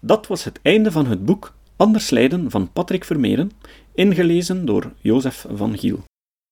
Dat was het einde van het boek Anders lijden van Patrick Vermeeren, ingelezen door Jozef van Giel.